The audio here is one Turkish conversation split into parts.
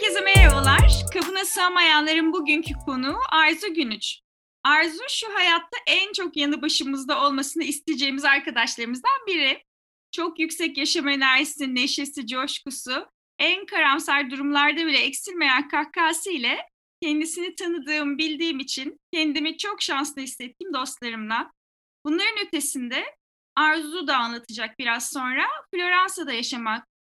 Herkese merhabalar. Kabına sığamayanların bugünkü konuğu Arzu Günüç. Arzu şu hayatta en çok yanı başımızda olmasını isteyeceğimiz arkadaşlarımızdan biri. Çok yüksek yaşam enerjisi, neşesi, coşkusu, en karamsar durumlarda bile eksilmeyen kahkahası ile kendisini tanıdığım, bildiğim için kendimi çok şanslı hissettiğim dostlarımla. Bunların ötesinde Arzu da anlatacak biraz sonra. Floransa'da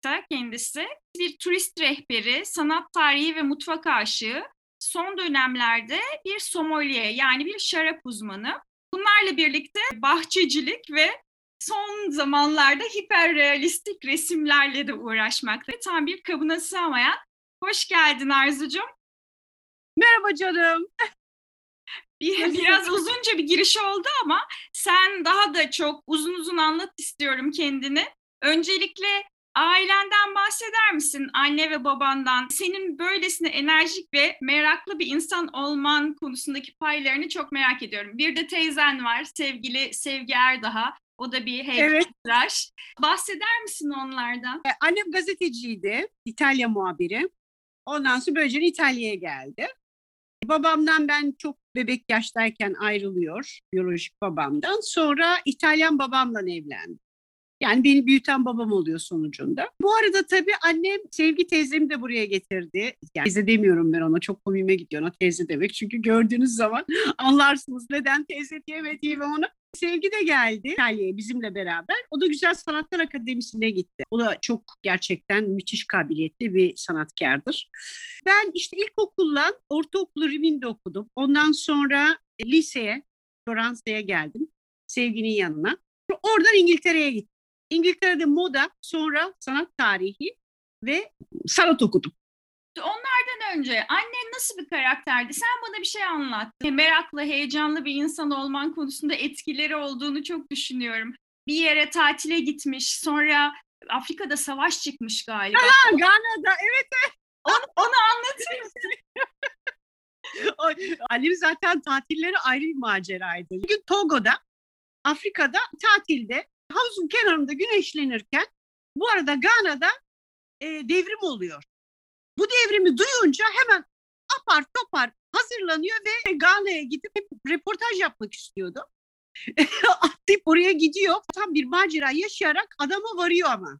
yaşamakta kendisi. Bir turist rehberi, sanat tarihi ve mutfak aşığı. Son dönemlerde bir sommelier yani bir şarap uzmanı. Bunlarla birlikte bahçecilik ve son zamanlarda hiperrealistik resimlerle de uğraşmakta. Tam bir kabına sığamayan. Hoş geldin Arzucuğum. Merhaba canım. Bir, biraz uzunca bir giriş oldu ama sen daha da çok uzun uzun anlat istiyorum kendini. Öncelikle ailenden bahseder misin? Anne ve babandan. Senin böylesine enerjik ve meraklı bir insan olman konusundaki paylarını çok merak ediyorum. Bir de teyzen var, sevgili Sevgi Erdaha. O da bir heykeltıraş. Evet. Bahseder misin onlardan? Ee, annem gazeteciydi, İtalya muhabiri. Ondan sonra böylece İtalya'ya geldi. Babamdan ben çok bebek yaştayken ayrılıyor, biyolojik babamdan. Sonra İtalyan babamla evlendi. Yani beni büyüten babam oluyor sonucunda. Bu arada tabii annem Sevgi teyzemi de buraya getirdi. Yani teyze demiyorum ben ona çok komiğime gidiyor ona teyze demek. Çünkü gördüğünüz zaman anlarsınız neden teyze diyemediğimi onu. Sevgi de geldi İtalya'ya bizimle beraber. O da Güzel Sanatlar Akademisi'ne gitti. O da çok gerçekten müthiş kabiliyetli bir sanatkardır. Ben işte ilkokulla ortaokulu Rimin'de okudum. Ondan sonra liseye, Floransa'ya geldim. Sevginin yanına. Oradan İngiltere'ye gittim. İngiltere'de moda, sonra sanat tarihi ve sanat okudum. Onlardan önce annen nasıl bir karakterdi? Sen bana bir şey anlat. Meraklı, heyecanlı bir insan olman konusunda etkileri olduğunu çok düşünüyorum. Bir yere tatile gitmiş, sonra Afrika'da savaş çıkmış galiba. Ha, Gana'da, evet. Onu, onu anlatır mısın? Annem zaten tatilleri ayrı bir maceraydı. Bir gün Togo'da, Afrika'da tatilde havuzun kenarında güneşlenirken bu arada Gana'da e, devrim oluyor. Bu devrimi duyunca hemen apar topar hazırlanıyor ve Gana'ya gidip reportaj yapmak istiyordu. Atlayıp oraya gidiyor. Tam bir macera yaşayarak adama varıyor ama.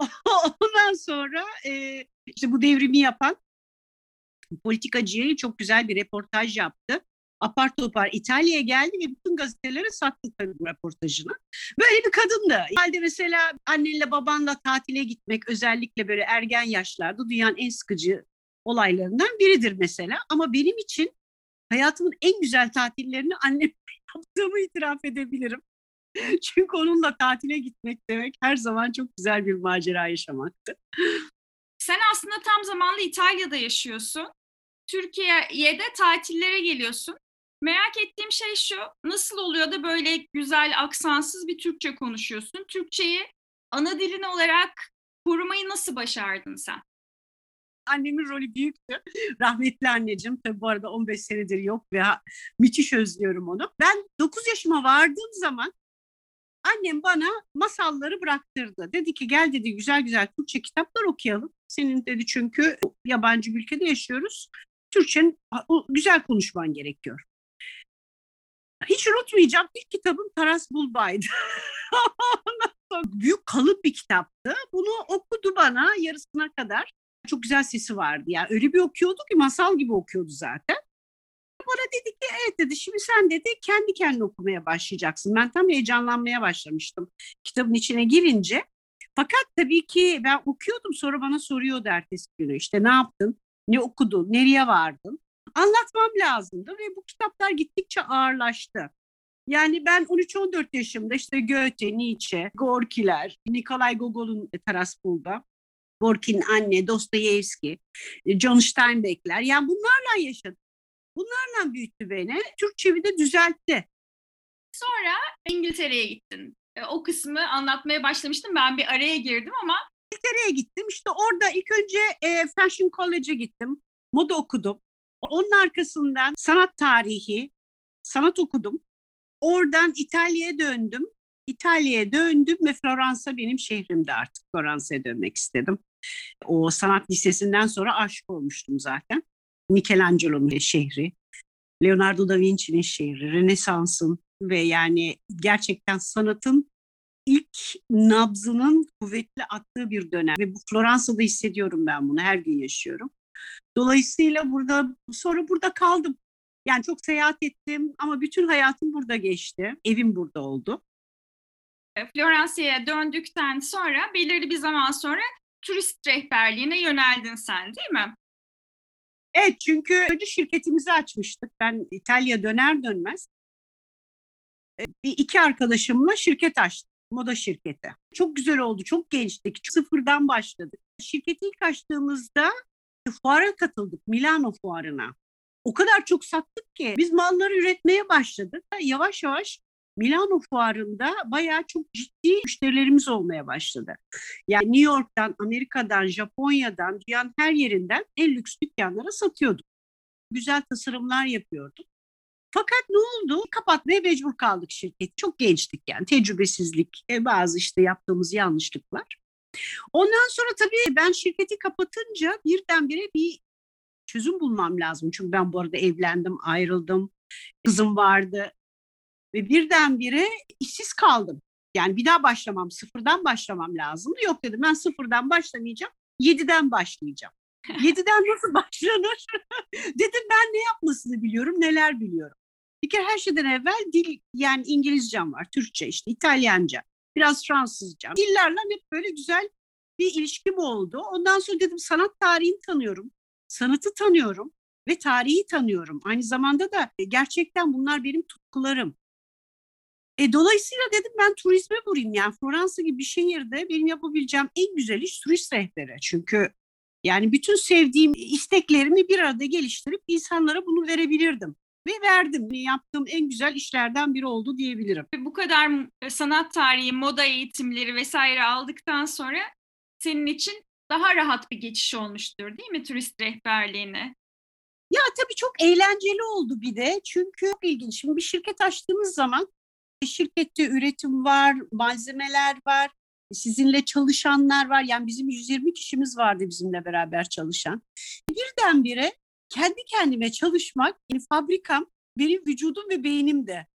Ondan sonra e, işte bu devrimi yapan politikacıya çok güzel bir reportaj yaptı apar topar İtalya'ya geldi ve bütün gazetelere sattı tabii röportajını. Böyle bir kadındı. Halde mesela annenle babanla tatile gitmek özellikle böyle ergen yaşlarda dünyanın en sıkıcı olaylarından biridir mesela. Ama benim için hayatımın en güzel tatillerini annem yaptığımı itiraf edebilirim. Çünkü onunla tatile gitmek demek her zaman çok güzel bir macera yaşamaktı. Sen aslında tam zamanlı İtalya'da yaşıyorsun. Türkiye'ye de tatillere geliyorsun. Merak ettiğim şey şu, nasıl oluyor da böyle güzel, aksansız bir Türkçe konuşuyorsun? Türkçeyi ana dilin olarak korumayı nasıl başardın sen? Annemin rolü büyüktü. Rahmetli anneciğim tabii bu arada 15 senedir yok ve müthiş özlüyorum onu. Ben 9 yaşıma vardığım zaman annem bana masalları bıraktırdı. Dedi ki gel dedi güzel güzel Türkçe kitaplar okuyalım. Senin dedi çünkü yabancı bir ülkede yaşıyoruz. Türkçenin güzel konuşman gerekiyor. Hiç unutmayacağım ilk kitabım Taras Bulbay'dı. Büyük kalın bir kitaptı. Bunu okudu bana yarısına kadar. Çok güzel sesi vardı. Yani öyle bir okuyordu ki masal gibi okuyordu zaten. Bana dedi ki evet dedi şimdi sen dedi kendi kendine okumaya başlayacaksın. Ben tam heyecanlanmaya başlamıştım kitabın içine girince. Fakat tabii ki ben okuyordum sonra bana soruyordu ertesi günü işte ne yaptın, ne okudun, nereye vardın? Anlatmam lazımdı ve bu kitaplar gittikçe ağırlaştı. Yani ben 13-14 yaşımda işte Goethe, Nietzsche, Gorkiler, Nikolay Gogol'un Taraspol'da, Gorki'nin anne, Dostoyevski, John Steinbeck'ler yani bunlarla yaşadım. Bunlarla büyüttü beni. Türkçe'mi de düzeltti. Sonra İngiltere'ye gittin. E, o kısmı anlatmaya başlamıştım. Ben bir araya girdim ama İngiltere'ye gittim. İşte orada ilk önce e, Fashion College'a gittim. Moda okudum. Onun arkasından sanat tarihi, sanat okudum. Oradan İtalya'ya döndüm. İtalya'ya döndüm ve Floransa benim şehrimde artık. Floransa'ya dönmek istedim. O sanat lisesinden sonra aşık olmuştum zaten. Michelangelo'nun şehri, Leonardo da Vinci'nin şehri, Rönesans'ın ve yani gerçekten sanatın ilk nabzının kuvvetli attığı bir dönem. Ve bu Floransa'da hissediyorum ben bunu, her gün yaşıyorum. Dolayısıyla burada sonra burada kaldım. Yani çok seyahat ettim ama bütün hayatım burada geçti. Evim burada oldu. Floransa'ya döndükten sonra belirli bir zaman sonra turist rehberliğine yöneldin sen değil mi? Evet çünkü önce şirketimizi açmıştık. Ben İtalya döner dönmez e, bir iki arkadaşımla şirket açtık. Moda şirketi. Çok güzel oldu. Çok gençtik. Sıfırdan başladık. Şirketi ilk açtığımızda fuara katıldık. Milano fuarına. O kadar çok sattık ki biz malları üretmeye başladık. Yavaş yavaş Milano fuarında bayağı çok ciddi müşterilerimiz olmaya başladı. Yani New York'tan, Amerika'dan, Japonya'dan, dünyanın her yerinden en lüks dükkanlara satıyorduk. Güzel tasarımlar yapıyorduk. Fakat ne oldu? Kapatmaya mecbur kaldık şirketi. Çok gençtik yani tecrübesizlik, e, bazı işte yaptığımız yanlışlıklar. Ondan sonra tabii ben şirketi kapatınca birdenbire bir çözüm bulmam lazım. Çünkü ben bu arada evlendim, ayrıldım. Kızım vardı ve birdenbire işsiz kaldım. Yani bir daha başlamam, sıfırdan başlamam lazım. Yok dedim ben sıfırdan başlamayacağım, yediden başlayacağım. Yediden nasıl başlanır? dedim ben ne yapmasını biliyorum, neler biliyorum. Bir kere her şeyden evvel dil, yani İngilizcem var, Türkçe işte, İtalyanca, biraz Fransızca. Dillerle hep böyle güzel bir ilişkim oldu. Ondan sonra dedim sanat tarihini tanıyorum, sanatı tanıyorum ve tarihi tanıyorum. Aynı zamanda da gerçekten bunlar benim tutkularım. E, dolayısıyla dedim ben turizme vurayım yani Floransa gibi bir şehirde benim yapabileceğim en güzel iş turist rehberi. Çünkü yani bütün sevdiğim isteklerimi bir arada geliştirip insanlara bunu verebilirdim. Ve verdim. Yaptığım en güzel işlerden biri oldu diyebilirim. Bu kadar sanat tarihi, moda eğitimleri vesaire aldıktan sonra senin için daha rahat bir geçiş olmuştur değil mi turist rehberliğine? Ya tabii çok eğlenceli oldu bir de. Çünkü çok ilginç. Şimdi bir şirket açtığımız zaman şirkette üretim var, malzemeler var, sizinle çalışanlar var. Yani bizim 120 kişimiz vardı bizimle beraber çalışan. Birdenbire kendi kendime çalışmak, yani fabrikam benim vücudum ve beynimde.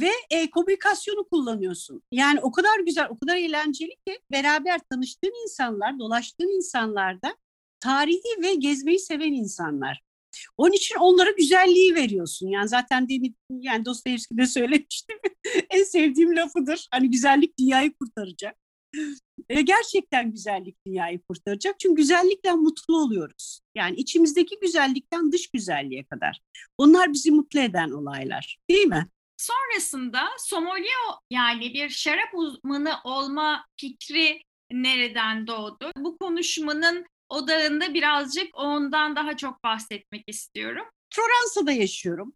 Ve e, komünikasyonu kullanıyorsun. Yani o kadar güzel, o kadar eğlenceli ki beraber tanıştığın insanlar, dolaştığın insanlar da tarihi ve gezmeyi seven insanlar. Onun için onlara güzelliği veriyorsun. Yani zaten demin yani Dostoyevski de söylemiştim. en sevdiğim lafıdır. Hani güzellik dünyayı kurtaracak. E, gerçekten güzellik dünyayı kurtaracak. Çünkü güzellikten mutlu oluyoruz. Yani içimizdeki güzellikten dış güzelliğe kadar. Onlar bizi mutlu eden olaylar. Değil mi? Sonrasında sommelier yani bir şarap uzmanı olma fikri nereden doğdu? Bu konuşmanın odağında birazcık ondan daha çok bahsetmek istiyorum. Floransa'da yaşıyorum.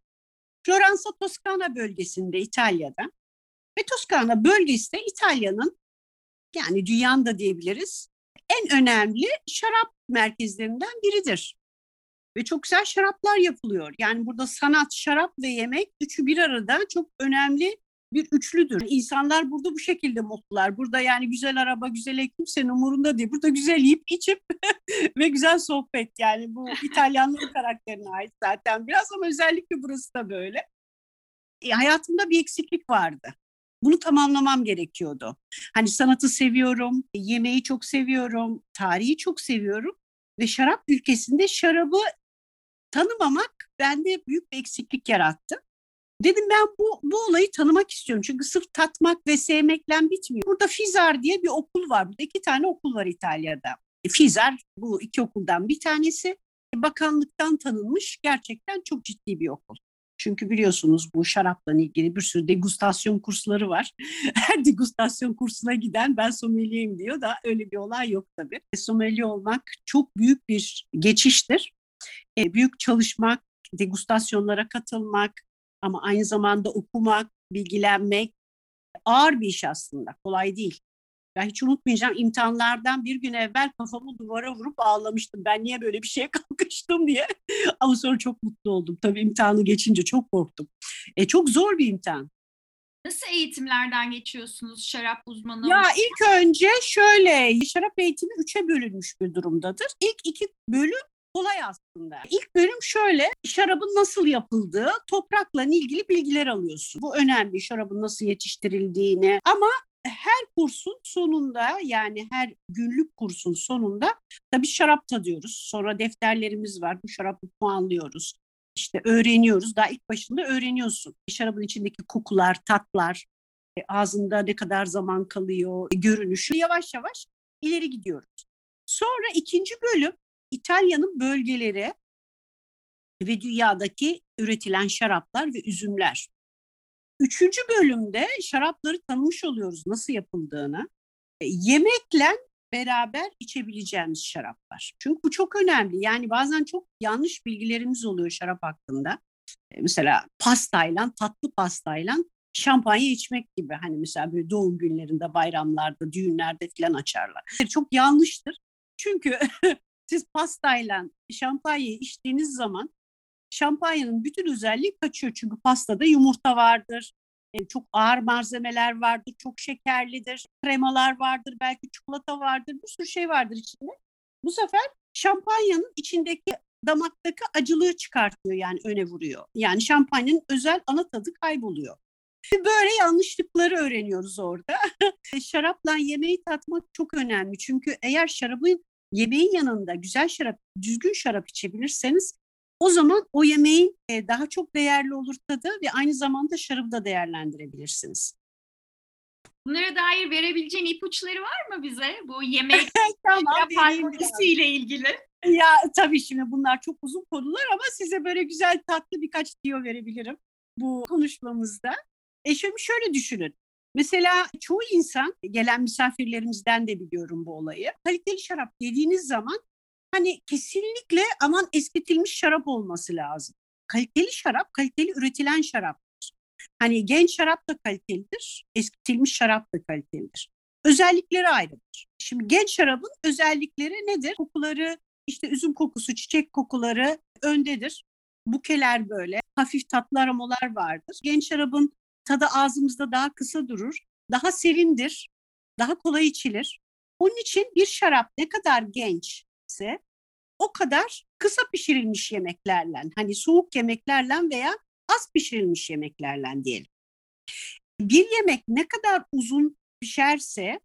Floransa Toskana bölgesinde İtalya'da. Ve Toskana bölgesi de İtalya'nın yani dünyanın da diyebiliriz en önemli şarap merkezlerinden biridir. Ve çok güzel şaraplar yapılıyor. Yani burada sanat, şarap ve yemek üçü bir arada çok önemli bir üçlüdür. İnsanlar burada bu şekilde mutlular. Burada yani güzel araba, güzel ev kimsenin umurunda değil. Burada güzel yiyip içip ve güzel sohbet. Yani bu İtalyanların karakterine ait zaten biraz ama özellikle burası da böyle. E, hayatımda bir eksiklik vardı. Bunu tamamlamam gerekiyordu. Hani sanatı seviyorum, yemeği çok seviyorum, tarihi çok seviyorum ve şarap ülkesinde şarabı tanımamak bende büyük bir eksiklik yarattı. Dedim ben bu, bu olayı tanımak istiyorum. Çünkü sırf tatmak ve sevmekle bitmiyor. Burada Fizar diye bir okul var. Burada iki tane okul var İtalya'da. E, Fizar bu iki okuldan bir tanesi. Bakanlıktan tanınmış gerçekten çok ciddi bir okul. Çünkü biliyorsunuz bu şarapla ilgili bir sürü degustasyon kursları var. Her degustasyon kursuna giden ben someliyim diyor da öyle bir olay yok tabii. E, sommelier olmak çok büyük bir geçiştir. E, büyük çalışmak, degustasyonlara katılmak ama aynı zamanda okumak, bilgilenmek ağır bir iş aslında. Kolay değil. Ben hiç unutmayacağım imtihanlardan bir gün evvel kafamı duvara vurup ağlamıştım. Ben niye böyle bir şeye kalkıştım diye. Ama sonra çok mutlu oldum. Tabii imtihanı geçince çok korktum. E, çok zor bir imtihan. Nasıl eğitimlerden geçiyorsunuz şarap uzmanı? Ya ilk önce şöyle şarap eğitimi üçe bölünmüş bir durumdadır. İlk iki bölüm kolay aslında. İlk bölüm şöyle şarabın nasıl yapıldığı, toprakla ilgili bilgiler alıyorsun. Bu önemli şarabın nasıl yetiştirildiğini ama her kursun sonunda yani her günlük kursun sonunda tabii şarap tadıyoruz. Sonra defterlerimiz var. Bu şarabı puanlıyoruz. İşte öğreniyoruz. Daha ilk başında öğreniyorsun. Şarabın içindeki kokular, tatlar, e, ağzında ne kadar zaman kalıyor, görünüşü yavaş yavaş ileri gidiyoruz. Sonra ikinci bölüm İtalya'nın bölgeleri ve dünyadaki üretilen şaraplar ve üzümler. Üçüncü bölümde şarapları tanımış oluyoruz nasıl yapıldığını. E, Yemekle beraber içebileceğimiz şaraplar. Çünkü bu çok önemli. Yani bazen çok yanlış bilgilerimiz oluyor şarap hakkında. E, Mesela pastayla, tatlı pastayla şampanya içmek gibi. Hani mesela böyle doğum günlerinde, bayramlarda, düğünlerde falan açarlar. Çok yanlıştır. Çünkü siz pastayla şampanyayı içtiğiniz zaman şampanyanın bütün özelliği kaçıyor. Çünkü pastada yumurta vardır, e, çok ağır malzemeler vardır, çok şekerlidir, kremalar vardır, belki çikolata vardır, bir sürü şey vardır içinde. Bu sefer şampanyanın içindeki damaktaki acılığı çıkartıyor yani öne vuruyor. Yani şampanyanın özel ana tadı kayboluyor. Böyle yanlışlıkları öğreniyoruz orada. Şarapla yemeği tatmak çok önemli. Çünkü eğer şarabın yemeğin yanında güzel şarap, düzgün şarap içebilirseniz o zaman o yemeğin e, daha çok değerli olur tadı ve aynı zamanda şarabı da değerlendirebilirsiniz. Bunlara dair verebileceğin ipuçları var mı bize? Bu yemek Tamam, ile ilgili. Ya tabii şimdi bunlar çok uzun konular ama size böyle güzel tatlı birkaç tiyo verebilirim bu konuşmamızda. E şimdi şöyle düşünün. Mesela çoğu insan gelen misafirlerimizden de biliyorum bu olayı. Kaliteli şarap dediğiniz zaman hani kesinlikle aman eskitilmiş şarap olması lazım. Kaliteli şarap, kaliteli üretilen şaraptır. Hani genç şarap da kalitelidir, eskitilmiş şarap da kalitelidir. Özellikleri ayrıdır. Şimdi genç şarabın özellikleri nedir? Kokuları, işte üzüm kokusu, çiçek kokuları öndedir. Bukeler böyle, hafif tatlı aromalar vardır. Genç şarabın tadı ağzımızda daha kısa durur, daha serindir, daha kolay içilir. Onun için bir şarap ne kadar gençse o kadar kısa pişirilmiş yemeklerle, hani soğuk yemeklerle veya az pişirilmiş yemeklerle diyelim. Bir yemek ne kadar uzun pişerse,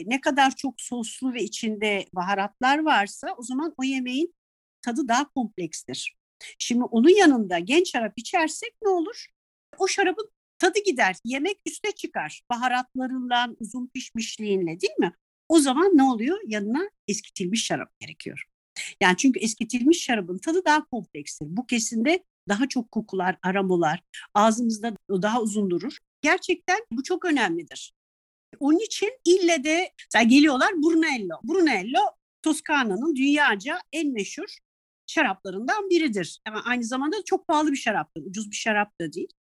ne kadar çok soslu ve içinde baharatlar varsa o zaman o yemeğin tadı daha komplekstir. Şimdi onun yanında genç şarap içersek ne olur? O şarabın tadı gider, yemek üste çıkar. Baharatlarından, uzun pişmişliğinle değil mi? O zaman ne oluyor? Yanına eskitilmiş şarap gerekiyor. Yani çünkü eskitilmiş şarabın tadı daha komplekstir. Bu kesinde daha çok kokular, aromalar, ağzımızda daha uzun durur. Gerçekten bu çok önemlidir. Onun için ille de geliyorlar Brunello. Brunello Toskana'nın dünyaca en meşhur şaraplarından biridir. Ama aynı zamanda da çok pahalı bir şaraptır. Ucuz bir şarap da değil.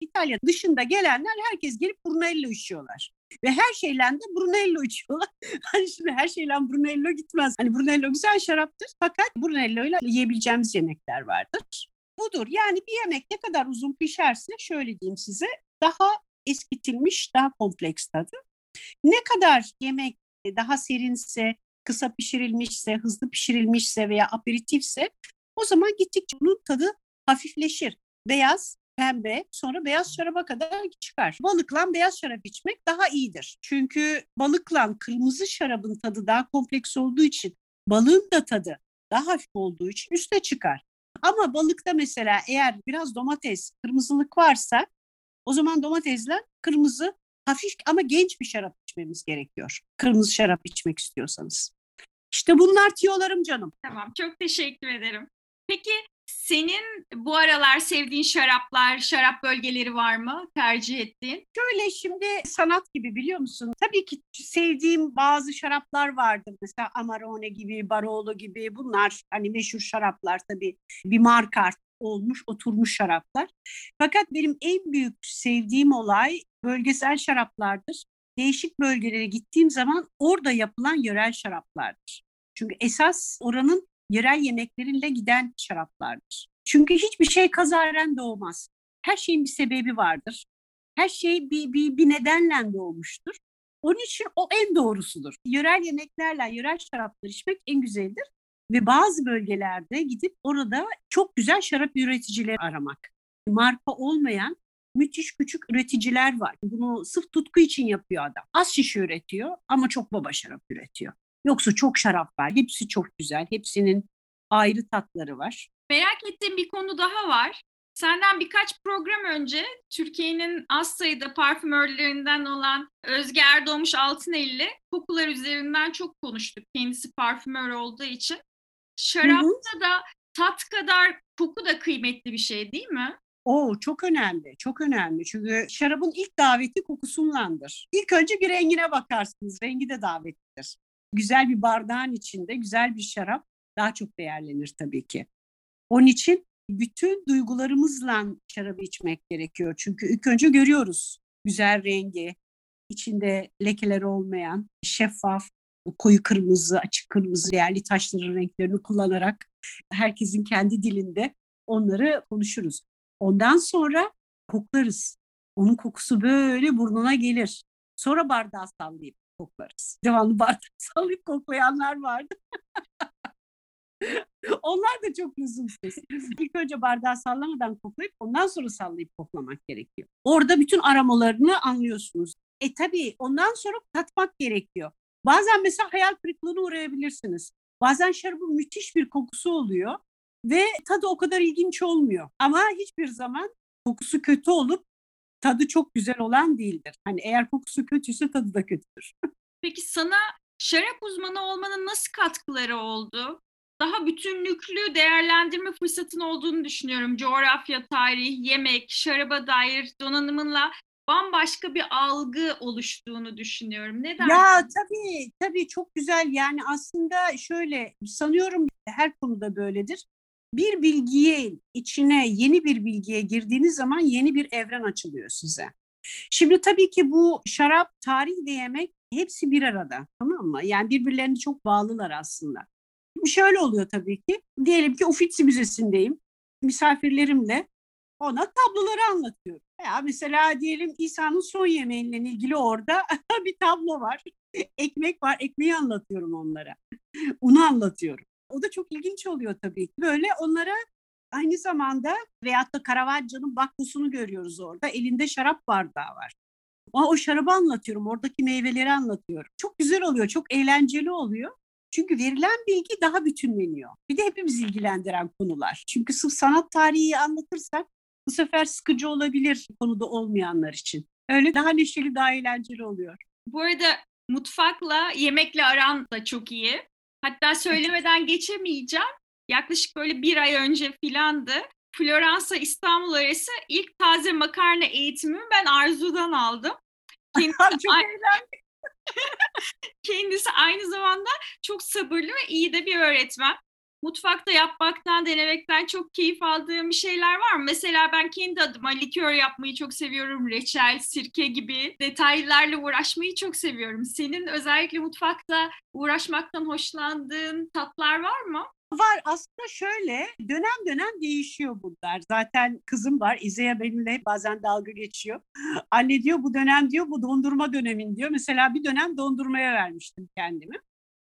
İtalya dışında gelenler herkes gelip Brunello içiyorlar. Ve her şeyle de Brunello içiyorlar. Hani şimdi her şeyle Brunello gitmez. Hani Brunello güzel şaraptır fakat Brunello ile yiyebileceğimiz yemekler vardır. Budur. Yani bir yemek ne kadar uzun pişerse şöyle diyeyim size daha eskitilmiş, daha kompleks tadı. Ne kadar yemek daha serinse, kısa pişirilmişse, hızlı pişirilmişse veya aperitifse o zaman gittikçe bunun tadı hafifleşir. Beyaz, pembe, sonra beyaz şaraba kadar çıkar. Balıkla beyaz şarap içmek daha iyidir. Çünkü balıkla kırmızı şarabın tadı daha kompleks olduğu için balığın da tadı daha hafif olduğu için üste çıkar. Ama balıkta mesela eğer biraz domates, kırmızılık varsa o zaman domatesle kırmızı hafif ama genç bir şarap içmemiz gerekiyor. Kırmızı şarap içmek istiyorsanız. İşte bunlar tiyolarım canım. Tamam, çok teşekkür ederim. Peki senin bu aralar sevdiğin şaraplar, şarap bölgeleri var mı tercih ettiğin? Şöyle şimdi sanat gibi biliyor musun? Tabii ki sevdiğim bazı şaraplar vardır. Mesela Amarone gibi, Barolo gibi bunlar hani meşhur şaraplar tabii bir marka olmuş, oturmuş şaraplar. Fakat benim en büyük sevdiğim olay bölgesel şaraplardır. Değişik bölgelere gittiğim zaman orada yapılan yörel şaraplardır. Çünkü esas oranın yerel yemekleriyle giden şaraplardır. Çünkü hiçbir şey kazaren doğmaz. Her şeyin bir sebebi vardır. Her şey bir, bir, bir nedenle doğmuştur. Onun için o en doğrusudur. Yerel yemeklerle yerel şaraplar içmek en güzeldir. Ve bazı bölgelerde gidip orada çok güzel şarap üreticileri aramak. Marka olmayan müthiş küçük üreticiler var. Bunu sırf tutku için yapıyor adam. Az şişe üretiyor ama çok baba şarap üretiyor. Yoksa çok şarap var. Hepsi çok güzel. Hepsinin ayrı tatları var. Merak ettiğim bir konu daha var. Senden birkaç program önce Türkiye'nin az sayıda parfümörlerinden olan Özge Erdoğmuş Altınelli kokular üzerinden çok konuştuk. Kendisi parfümör olduğu için. Şarapta da tat kadar koku da kıymetli bir şey değil mi? O çok önemli, çok önemli. Çünkü şarabın ilk daveti kokusundandır. İlk önce bir rengine bakarsınız. Rengi de davetlidir. Güzel bir bardağın içinde güzel bir şarap daha çok değerlenir tabii ki. Onun için bütün duygularımızla şarabı içmek gerekiyor. Çünkü ilk önce görüyoruz güzel rengi, içinde lekeler olmayan, şeffaf, koyu kırmızı, açık kırmızı yerli taşların renklerini kullanarak herkesin kendi dilinde onları konuşuruz. Ondan sonra koklarız. Onun kokusu böyle burnuna gelir. Sonra bardağı sallayıp koklarız. Devamlı bardağı sallayıp koklayanlar vardı. Onlar da çok lüzumsuz. İlk önce bardağı sallamadan koklayıp ondan sonra sallayıp koklamak gerekiyor. Orada bütün aromalarını anlıyorsunuz. E tabii ondan sonra tatmak gerekiyor. Bazen mesela hayal kırıklığına uğrayabilirsiniz. Bazen şarabın müthiş bir kokusu oluyor ve tadı o kadar ilginç olmuyor. Ama hiçbir zaman kokusu kötü olup tadı çok güzel olan değildir. Hani eğer kokusu kötüyse tadı da kötüdür. Peki sana şarap uzmanı olmanın nasıl katkıları oldu? Daha bütünlüklü değerlendirme fırsatın olduğunu düşünüyorum. Coğrafya, tarih, yemek, şaraba dair donanımınla bambaşka bir algı oluştuğunu düşünüyorum. Ne dersin? Ya tabii tabii çok güzel yani aslında şöyle sanıyorum her konuda böyledir. Bir bilgiye içine yeni bir bilgiye girdiğiniz zaman yeni bir evren açılıyor size. Şimdi tabii ki bu şarap, tarih ve yemek hepsi bir arada tamam mı? Yani birbirlerine çok bağlılar aslında. Şöyle oluyor tabii ki. Diyelim ki Uffizi Müzesi'ndeyim. Misafirlerimle ona tabloları anlatıyorum. Ya mesela diyelim İsa'nın son yemeğiyle ilgili orada bir tablo var. Ekmek var, ekmeği anlatıyorum onlara. Unu anlatıyorum. O da çok ilginç oluyor tabii ki. Böyle onlara aynı zamanda veyahut da Caravaggio'nun baklusunu görüyoruz orada. Elinde şarap bardağı var. O, o şarabı anlatıyorum, oradaki meyveleri anlatıyorum. Çok güzel oluyor, çok eğlenceli oluyor. Çünkü verilen bilgi daha bütünleniyor. Bir de hepimiz ilgilendiren konular. Çünkü sırf sanat tarihi anlatırsak bu sefer sıkıcı olabilir konuda olmayanlar için. Öyle daha neşeli, daha eğlenceli oluyor. Bu arada mutfakla, yemekle aran da çok iyi. Hatta söylemeden geçemeyeceğim. Yaklaşık böyle bir ay önce filandı. Floransa İstanbul arası ilk taze makarna eğitimimi ben Arzu'dan aldım. Kendisi, çok eğlendim. kendisi aynı zamanda çok sabırlı ve iyi de bir öğretmen. Mutfakta yapmaktan, denemekten çok keyif aldığım şeyler var mı? Mesela ben kendi adıma likör yapmayı çok seviyorum. Reçel, sirke gibi detaylarla uğraşmayı çok seviyorum. Senin özellikle mutfakta uğraşmaktan hoşlandığın tatlar var mı? Var aslında şöyle dönem dönem değişiyor bunlar. Zaten kızım var İzeya benimle bazen dalga geçiyor. Anne diyor bu dönem diyor bu dondurma dönemin diyor. Mesela bir dönem dondurmaya vermiştim kendimi.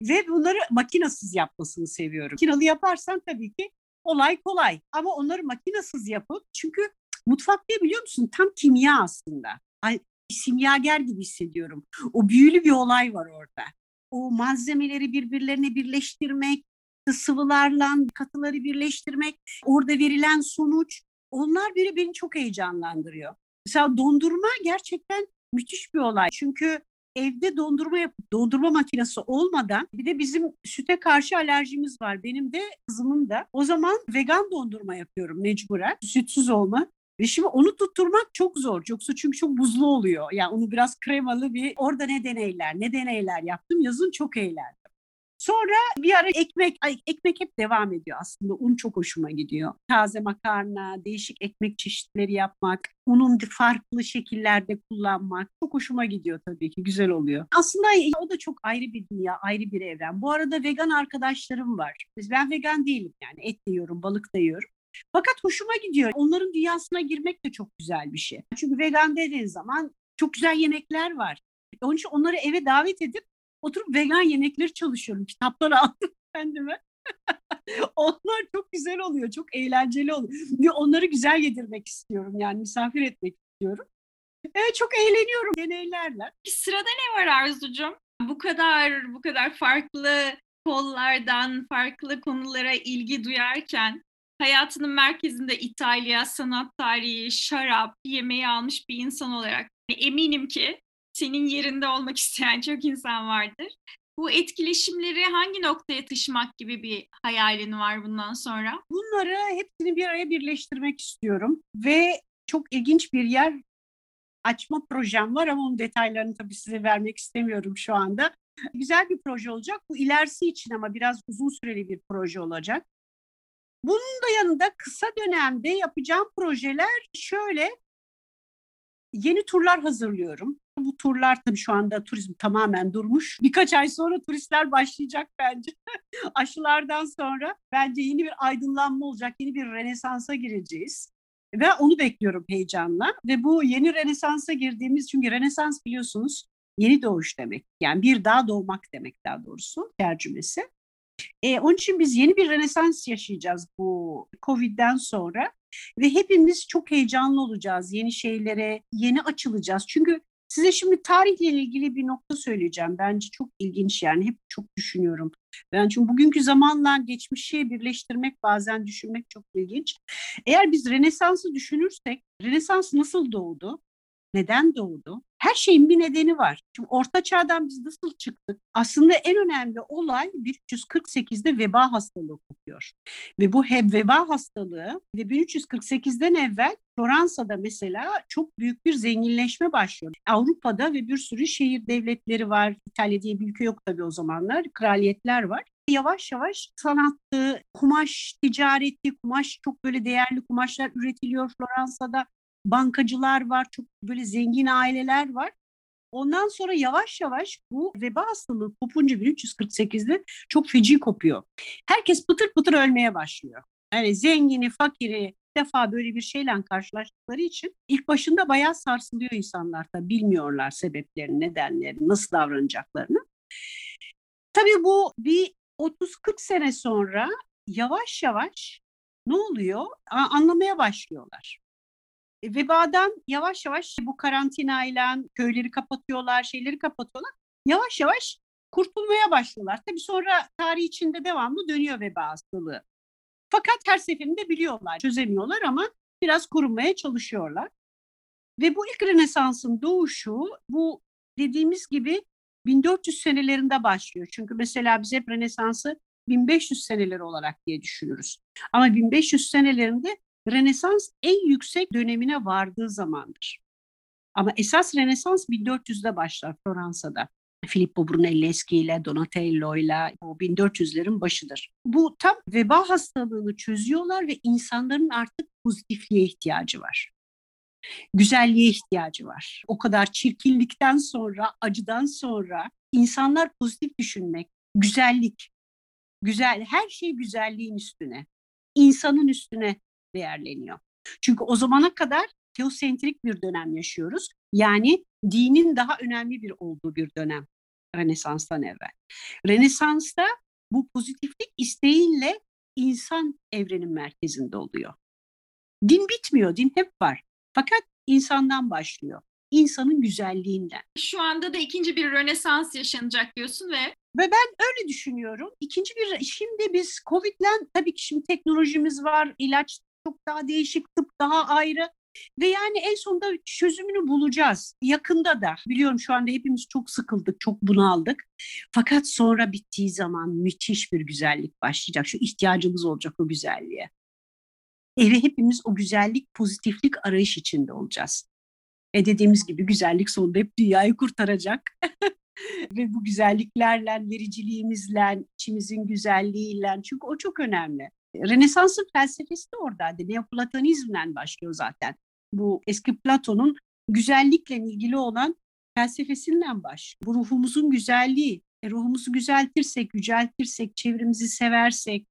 Ve bunları makinasız yapmasını seviyorum. Makinalı yaparsan tabii ki olay kolay. Ama onları makinasız yapıp çünkü mutfak ne biliyor musun? Tam kimya aslında. Ay, simyager gibi hissediyorum. O büyülü bir olay var orada. O malzemeleri birbirlerine birleştirmek, sıvılarla katıları birleştirmek, orada verilen sonuç onlar biri beni çok heyecanlandırıyor. Mesela dondurma gerçekten müthiş bir olay. Çünkü evde dondurma yapıp dondurma makinesi olmadan bir de bizim süte karşı alerjimiz var. Benim de kızımın da. O zaman vegan dondurma yapıyorum mecburen. Sütsüz olma. Ve şimdi onu tutturmak çok zor. Yoksa çünkü çok buzlu oluyor. Yani onu biraz kremalı bir orada ne deneyler ne deneyler yaptım. Yazın çok eğlendim. Sonra bir ara ekmek, ay ekmek hep devam ediyor aslında. Un çok hoşuma gidiyor. Taze makarna, değişik ekmek çeşitleri yapmak, unun farklı şekillerde kullanmak çok hoşuma gidiyor tabii ki. Güzel oluyor. Aslında o da çok ayrı bir dünya, ayrı bir evren. Bu arada vegan arkadaşlarım var. Ben vegan değilim yani et de yiyorum, balık da yiyorum. Fakat hoşuma gidiyor. Onların dünyasına girmek de çok güzel bir şey. Çünkü vegan dediğin zaman çok güzel yemekler var. Onun için onları eve davet edip oturup vegan yemekleri çalışıyorum. Kitaplar aldım kendime. Onlar çok güzel oluyor, çok eğlenceli oluyor. Ve onları güzel yedirmek istiyorum yani misafir etmek istiyorum. Evet, çok eğleniyorum deneylerle. Sırada ne var Arzucuğum? Bu kadar bu kadar farklı kollardan farklı konulara ilgi duyarken hayatının merkezinde İtalya, sanat tarihi, şarap, yemeği almış bir insan olarak eminim ki senin yerinde olmak isteyen çok insan vardır. Bu etkileşimleri hangi noktaya taşımak gibi bir hayalin var bundan sonra? Bunları hepsini bir araya birleştirmek istiyorum ve çok ilginç bir yer açma projem var ama onun detaylarını tabii size vermek istemiyorum şu anda. Güzel bir proje olacak. Bu ilerisi için ama biraz uzun süreli bir proje olacak. Bunun da yanında kısa dönemde yapacağım projeler şöyle yeni turlar hazırlıyorum. Bu turlar tabii şu anda turizm tamamen durmuş. Birkaç ay sonra turistler başlayacak bence. Aşılardan sonra bence yeni bir aydınlanma olacak, yeni bir renesansa gireceğiz. Ve onu bekliyorum heyecanla. Ve bu yeni renesansa girdiğimiz, çünkü renesans biliyorsunuz yeni doğuş demek. Yani bir daha doğmak demek daha doğrusu tercümesi. E, onun için biz yeni bir renesans yaşayacağız bu Covid'den sonra. Ve hepimiz çok heyecanlı olacağız yeni şeylere, yeni açılacağız. Çünkü size şimdi tarihle ilgili bir nokta söyleyeceğim. Bence çok ilginç yani hep çok düşünüyorum. Ben çünkü bugünkü zamanla geçmişi birleştirmek bazen düşünmek çok ilginç. Eğer biz Rönesans'ı düşünürsek Rönesans nasıl doğdu? Neden doğdu? Her şeyin bir nedeni var. Şimdi Orta Çağ'dan biz nasıl çıktık? Aslında en önemli olay 1348'de veba hastalığı kopuyor. Ve bu hem veba hastalığı ve 1348'den evvel Floransa'da mesela çok büyük bir zenginleşme başlıyor. Avrupa'da ve bir sürü şehir devletleri var. İtalya diye bir ülke yok tabii o zamanlar. Kraliyetler var yavaş yavaş sanattı, kumaş ticareti, kumaş çok böyle değerli kumaşlar üretiliyor Floransa'da bankacılar var, çok böyle zengin aileler var. Ondan sonra yavaş yavaş bu veba hastalığı kopunca 1348'de çok feci kopuyor. Herkes pıtır pıtır ölmeye başlıyor. Yani zengini, fakiri defa böyle bir şeyle karşılaştıkları için ilk başında bayağı sarsılıyor insanlar da bilmiyorlar sebeplerini, nedenlerini, nasıl davranacaklarını. Tabii bu bir 30-40 sene sonra yavaş yavaş ne oluyor? Anlamaya başlıyorlar. E, vebadan yavaş yavaş bu karantinayla köyleri kapatıyorlar, şeyleri kapatıyorlar. Yavaş yavaş kurtulmaya başlıyorlar. Tabii sonra tarih içinde devamlı dönüyor veba hastalığı. Fakat her seferinde biliyorlar, çözemiyorlar ama biraz korunmaya çalışıyorlar. Ve bu ilk Rönesans'ın doğuşu bu dediğimiz gibi 1400 senelerinde başlıyor. Çünkü mesela biz hep Rönesans'ı 1500 seneleri olarak diye düşünürüz. Ama 1500 senelerinde Rönesans en yüksek dönemine vardığı zamandır. Ama esas Rönesans 1400'de başlar Floransa'da. Filippo Brunelleschi ile Donatello ile o 1400'lerin başıdır. Bu tam veba hastalığını çözüyorlar ve insanların artık pozitifliğe ihtiyacı var. Güzelliğe ihtiyacı var. O kadar çirkinlikten sonra, acıdan sonra insanlar pozitif düşünmek, güzellik, güzel her şey güzelliğin üstüne, insanın üstüne değerleniyor. Çünkü o zamana kadar teosentrik bir dönem yaşıyoruz. Yani dinin daha önemli bir olduğu bir dönem Rönesans'tan evvel. Rönesans'ta bu pozitiflik isteğiyle insan evrenin merkezinde oluyor. Din bitmiyor, din hep var. Fakat insandan başlıyor. İnsanın güzelliğinden. Şu anda da ikinci bir Rönesans yaşanacak diyorsun ve ve ben öyle düşünüyorum. İkinci bir, şimdi biz Covid'le tabii ki şimdi teknolojimiz var, ilaç çok daha değişik, tıp daha ayrı. Ve yani en sonunda çözümünü bulacağız. Yakında da. Biliyorum şu anda hepimiz çok sıkıldık, çok bunaldık. Fakat sonra bittiği zaman müthiş bir güzellik başlayacak. Şu ihtiyacımız olacak o güzelliğe. Eve hepimiz o güzellik, pozitiflik arayış içinde olacağız. E dediğimiz gibi güzellik sonunda hep dünyayı kurtaracak. Ve bu güzelliklerle, vericiliğimizle, içimizin güzelliğiyle çünkü o çok önemli. Rönesans'ın felsefesi de oradaydı. Neoplatonizmle başlıyor zaten. Bu eski Platon'un güzellikle ilgili olan felsefesinden başlıyor. Bu ruhumuzun güzelliği. E, ruhumuzu güzeltirsek, yüceltirsek, çevremizi seversek,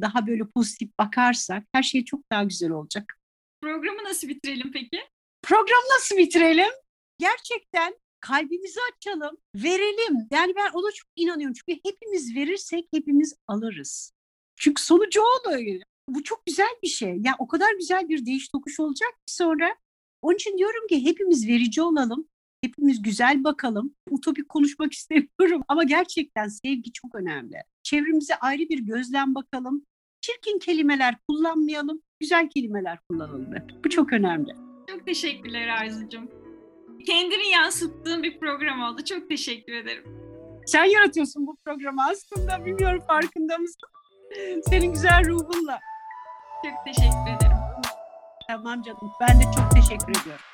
daha böyle pozitif bakarsak her şey çok daha güzel olacak. Programı nasıl bitirelim peki? Program nasıl bitirelim? Gerçekten kalbimizi açalım, verelim. Yani ben ona çok inanıyorum. Çünkü hepimiz verirsek hepimiz alırız. Çünkü sonucu o oluyor. Bu çok güzel bir şey. Ya o kadar güzel bir değiş tokuş olacak ki sonra. Onun için diyorum ki hepimiz verici olalım. Hepimiz güzel bakalım. Utopik konuşmak istemiyorum ama gerçekten sevgi çok önemli. Çevremize ayrı bir gözlem bakalım. Çirkin kelimeler kullanmayalım. Güzel kelimeler kullanalım. Bu çok önemli. Çok teşekkürler Arzucuğum. Kendini yansıttığın bir program oldu. Çok teşekkür ederim. Sen yaratıyorsun bu programı aslında. Bilmiyorum farkında mısın? Senin güzel ruhunla. Çok teşekkür ederim. Tamam canım. Ben de çok teşekkür ediyorum.